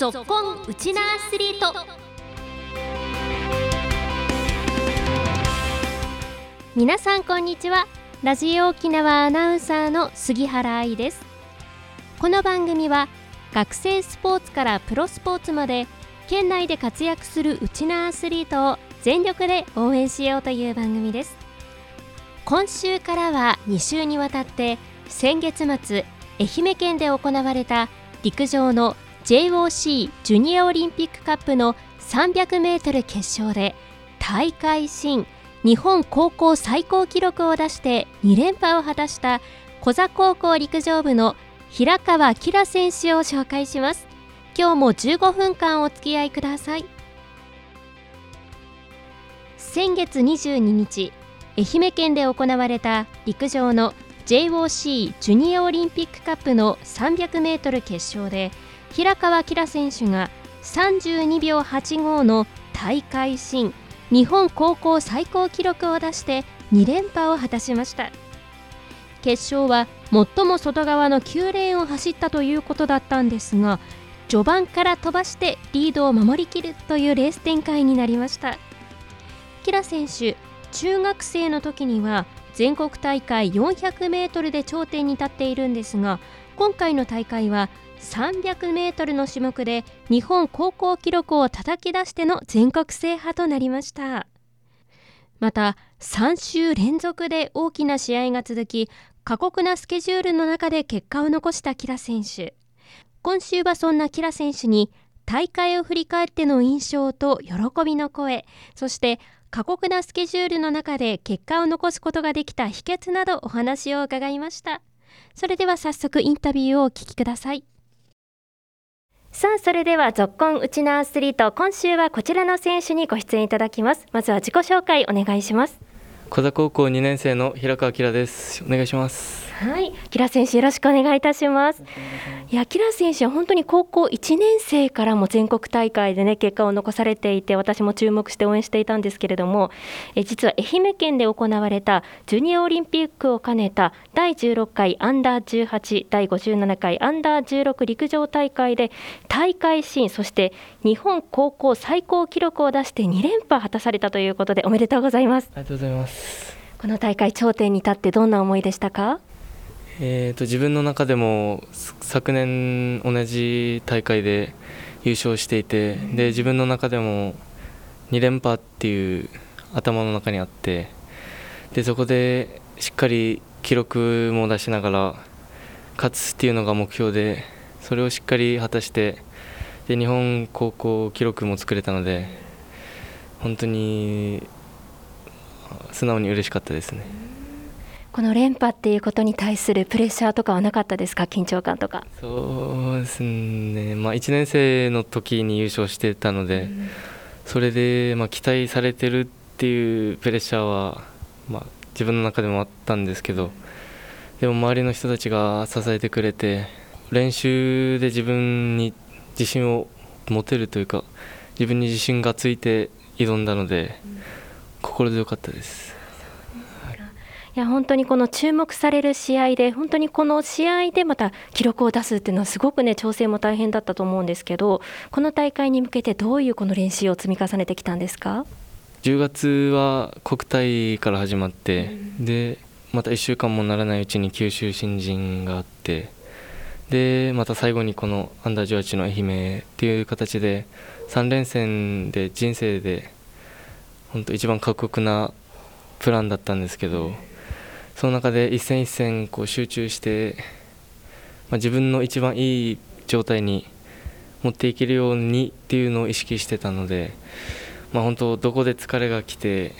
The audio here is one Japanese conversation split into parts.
ぞっこんウチナアスリート。皆さんこんにちは。ラジオ沖縄アナウンサーの杉原愛です。この番組は学生スポーツからプロスポーツまで県内で活躍するウチナアスリートを全力で応援しようという番組です。今週からは2週にわたって先月末愛媛県で行われた陸上の JOC ジュニアオリンピックカップの 300m 決勝で大会新日本高校最高記録を出して2連覇を果たした小座高校陸上部の平川きら選手を紹介します。今日も15分間お付き合いください。先月22日愛媛県で行われた陸上の JOC ジュニアオリンピックカップの 300m 決勝で平川きら選手が32秒85の大会新日本高校最高記録を出して2連覇を果たしました。決勝は最も外側の9レーンを走ったということだったんですが序盤から飛ばしてリードを守りきるというレース展開になりました。キラ選手中学生の時には全国大会 400m で頂点に立っているんですが今回の大会は 300m の種目で日本高校記録を叩き出しての全国制覇となりました。また3週連続で大きな試合が続き過酷なスケジュールの中で結果を残したキラ選手。今週はそんなキラ選手に大会を振り返っての印象と喜びの声そして過酷なスケジュールの中で結果を残すことができた秘訣などお話を伺いました。それでは早速インタビューをお聞きください。さあそれでは続婚うちなアスリート今週はこちらの選手にご出演いただきます。まずは自己紹介お願いします。小座高校2年生の平川明ですお願いしますはい、キラ選手よろしくお願いいたします。いや、選手は本当に高校1年生からも全国大会でね結果を残されていて、私も注目して応援していたんですけれども、え実は愛媛県で行われたジュニアオリンピックを兼ねた第16回アンダー18、第57回アンダー16陸上大会で大会新、そして日本高校最高記録を出して2連覇果たされたということでおめでとうございます。ありがとうございます。この大会頂点に立ってどんな思いでしたか？えーと、自分の中でも昨年同じ大会で優勝していてで自分の中でも2連覇っていう頭の中にあってでそこでしっかり記録も出しながら勝つっていうのが目標でそれをしっかり果たしてで日本高校記録も作れたので本当に素直に嬉しかったですね。この連覇っていうことに対するプレッシャーとかはなかったですか、緊張感とか。そうですね、まあ、1年生の時に優勝してたので、うん、それでまあ期待されてるっていうプレッシャーは、まあ、自分の中でもあったんですけど、でも周りの人たちが支えてくれて、練習で自分に自信を持てるというか、自分に自信がついて挑んだので、心強かったです。いや本当にこの注目される試合で本当にこの試合でまた記録を出すっていうのはすごくね調整も大変だったと思うんですけどこの大会に向けてどういうこの練習を積み重ねてきたんですか？10月は国体から始まって、うん、でまた1週間もならないうちに九州新人があってでまた最後にこのアンダー18の愛媛っていう形で3連戦で人生で本当一番過酷なプランだったんですけど。その中で一戦一戦こう集中して、まあ、自分の一番いい状態に持っていけるようにっていうのを意識してたので、まあ、本当どこで疲れが来て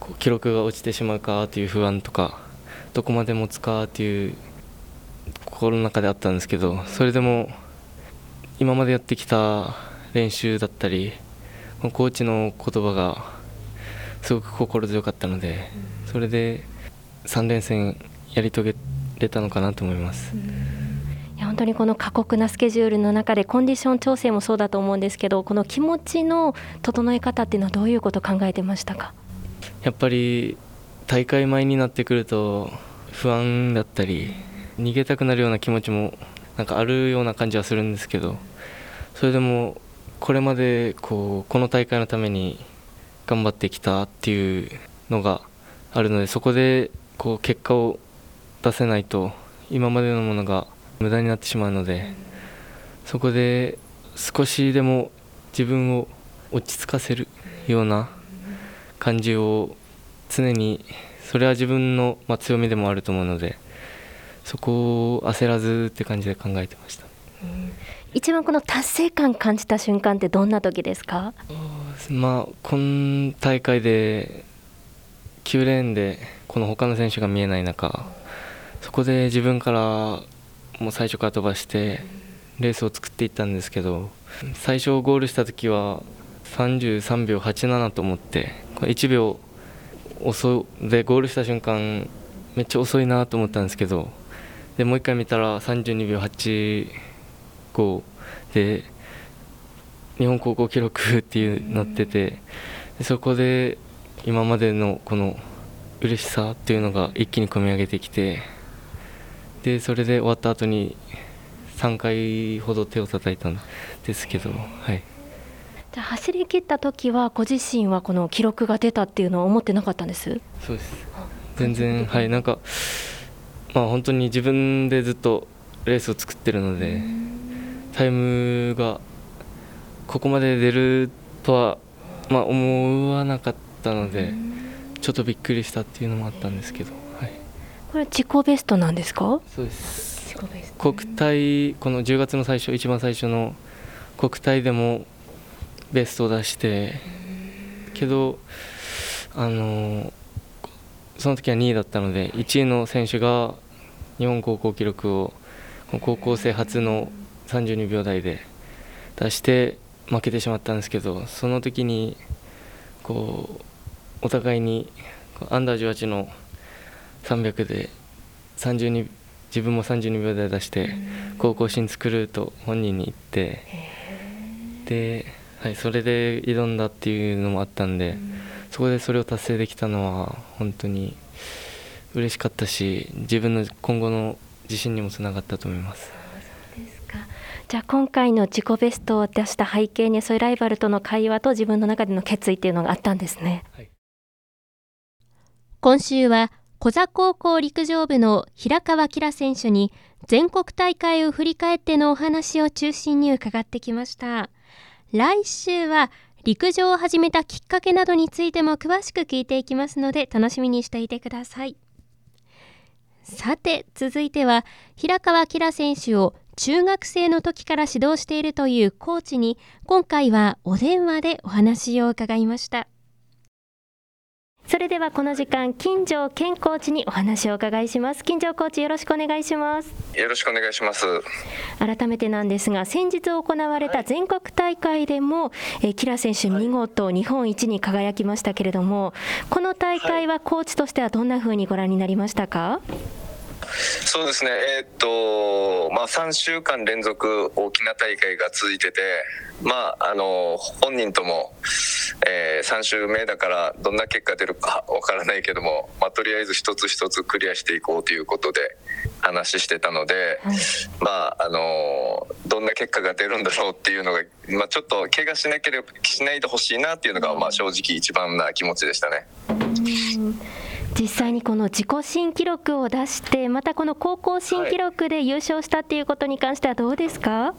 こう記録が落ちてしまうかという不安とかどこまで持つかという心の中であったんですけどそれでも今までやってきた練習だったりコーチの言葉がすごく心強かったのでそれで3連戦やり遂げれたのかなと思います。いや本当にこの過酷なスケジュールの中でコンディション調整もそうだと思うんですけどこの気持ちの整え方っていうのはどういうことを考えてましたか？やっぱり大会前になってくると不安だったり逃げたくなるような気持ちもなんかあるような感じはするんですけどそれでもこれまでこうこの大会のために頑張ってきたっていうのがあるのでそこでこう結果を出せないと今までのものが無駄になってしまうのでそこで少しでも自分を落ち着かせるような感じを常にそれは自分のま強みでもあると思うのでそこを焦らずって感じで考えてました。一番この達成感感じた瞬間ってどんな時ですか？まあ今大会で9レーンでこの他の選手が見えない中そこで自分からもう最初から飛ばしてレースを作っていったんですけど最初ゴールした時は33秒87と思って1秒遅でゴールした瞬間めっちゃ遅いなと思ったんですけどでもう一回見たら32秒8 85で日本高校記録っていうなっててそこで今までのこの嬉しさっていうのが一気に込み上げてきてでそれで終わった後に3回ほど手を叩いたんですけど、はい、じゃ走り切った時はご自身はこの記録が出たっていうのは思ってなかったんです？そうです。全然はい。なんかまあ本当に自分でずっとレースを作ってるのでタイムがここまで出るとは、まあ、思わなかったのでちょっとびっくりしたっていうのもあったんですけど、はい、これ自己ベストなんですか？そうです。国体この10月の最初一番最初の国体でもベストを出してけどあのその時は2位だったので1位の選手が日本高校記録を高校生初の32秒台で出して負けてしまったんですけどその時にこうお互いにアンダー18の300で32自分も32秒台出して高校新作ると本人に言ってで、はい、それで挑んだっていうのもあったんでそこでそれを達成できたのは本当に嬉しかったし自分の今後の自信にもつながったと思います。じゃあ今回の自己ベストを出した背景にそういうライバルとの会話と自分の中での決意っていうのがあったんですね。はい、今週は小座高校陸上部の平川きら選手に全国大会を振り返ってのお話を中心に伺ってきました。来週は陸上を始めたきっかけなどについても詳しく聞いていきますので楽しみにしていてください。さて続いては平川きら選手を中学生の時から指導しているというコーチに今回はお電話でお話を伺いました。それではこの時間金城健コーチにお話をお伺いします。金城コーチよろしくお願いします。よろしくお願いします。改めてなんですが先日行われた全国大会でも、はい、えキラ選手見事日本一に輝きましたけれどもこの大会はコーチとしてはどんな風にご覧になりましたか、そうですね、えー、っとまあ、3週間連続大きな大会が続いてて、まあ、あの本人とも、えー、3週目だからどんな結果出るかわからないけども、まあ、とりあえず一つ一つクリアしていこうということで話してたので、はい、まああのどんな結果が出るんだろうっていうのが、まあ、ちょっと怪我しなければしないでほしいなっていうのが、まあ、正直一番な気持ちでしたね。実際にこの自己新記録を出してまたこの高校新記録で優勝したっていうことに関してはどうですか、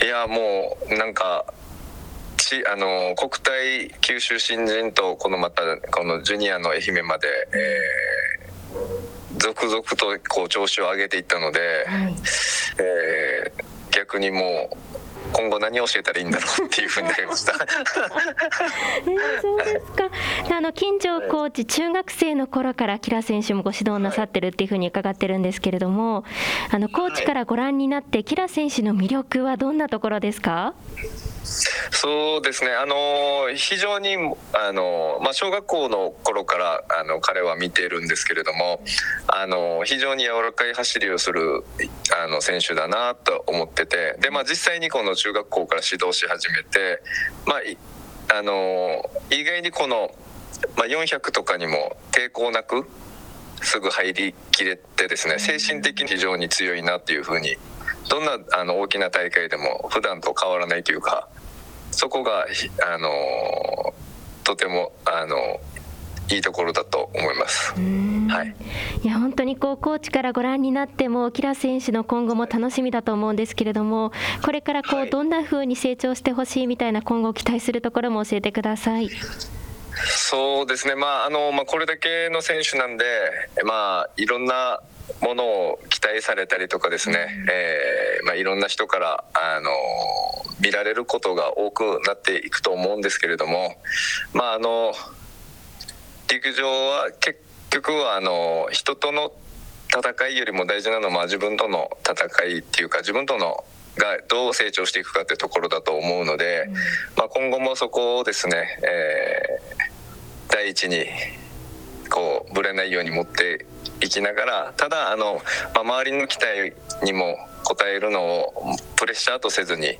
いやもうなんかちあの国体九州新人とこのまたこのジュニアの愛媛まで、えー、続々とこう調子を上げていったので、はい、えー、逆にもう今後何を教えたらいいんだろうっていうふうになりました。えそうですか。あの金城コーチ中学生の頃からキラ選手もご指導なさってるっていうふうに伺ってるんですけれども、あのコーチからご覧になってキラ選手の魅力はどんなところですか？そうですね、あの非常にあの、まあ、小学校の頃からあの彼は見ているんですけれどもあの非常に柔らかい走りをするあの選手だなと思っててで、まあ、実際にこの中学校から指導し始めて、まあ、あの意外にこの、まあ、400とかにも抵抗なくすぐ入りきれてですね精神的に非常に強いなっていうふうにどんなあの大きな大会でも普段と変わらないというかそこがあのとてもあのいいところだと思います。はい、いや本当にこうコーチからご覧になってもキラ選手の今後も楽しみだと思うんですけれどもこれからこう、どんな風に成長してほしいみたいな今後期待するところも教えてください。そうですね、まああのまあ、これだけの選手なんで、まあ、いろんなものを期待されたりとかですね、えーまあ、いろんな人からあの見られることが多くなっていくと思うんですけれども、まあ、あの陸上は結局はあの人との戦いよりも大事なのは自分との戦いっていうか自分とのがどう成長していくかっていうところだと思うので、うん、まあ、今後もそこをですね、えー、第一にこうぶれないように持っていきながらただあの、まあ、周りの期待にも応えるのをプレッシャーとせずに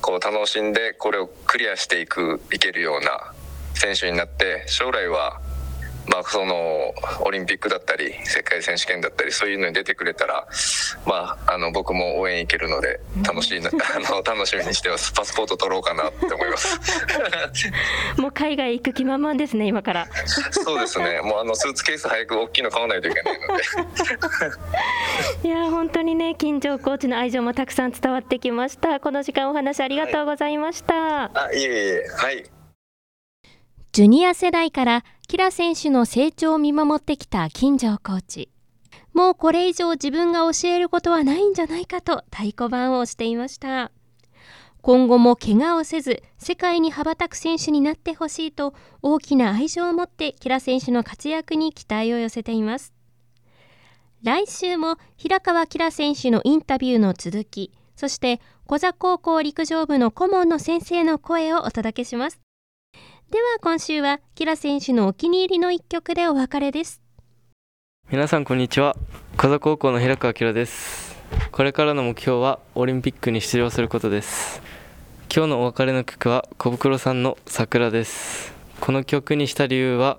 こう楽しんでこれをクリアしていくいけるような選手になって将来はまあ、そのオリンピックだったり世界選手権だったりそういうのに出てくれたら、まあ、あの僕も応援行けるので楽しいな、あの楽しみにしてます。パスポート取ろうかなって思います。もう海外行く気満々ですね今から。そうですね。もうあのスーツケース早く大きいの買わないといけないので。いや本当にね金城コーチの愛情もたくさん伝わってきました。この時間お話ありがとうございました、はい、あいえいえ。はい。ジュニア世代からキラ選手の成長を見守ってきた金城コーチ。もうこれ以上自分が教えることはないんじゃないかと太鼓判を押していました。今後も怪我をせず世界に羽ばたく選手になってほしいと大きな愛情を持ってキラ選手の活躍に期待を寄せています。来週も平川キラ選手のインタビューの続き、そして小座高校陸上部の顧問の先生の声をお届けします。では今週はキラ選手のお気に入りの一曲でお別れです。皆さんこんにちは。小座高校の平川キラです。これからの目標はオリンピックに出場することです。今日のお別れの曲は小袋さんの桜です。この曲にした理由は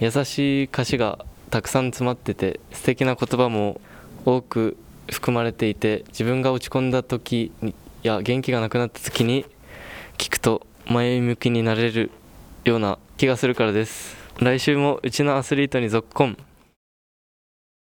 優しい歌詞がたくさん詰まってて素敵な言葉も多く含まれていて自分が落ち込んだ時や元気がなくなった時に聞くと前向きになれるような気がするからです。来週もうちのアスリートに続婚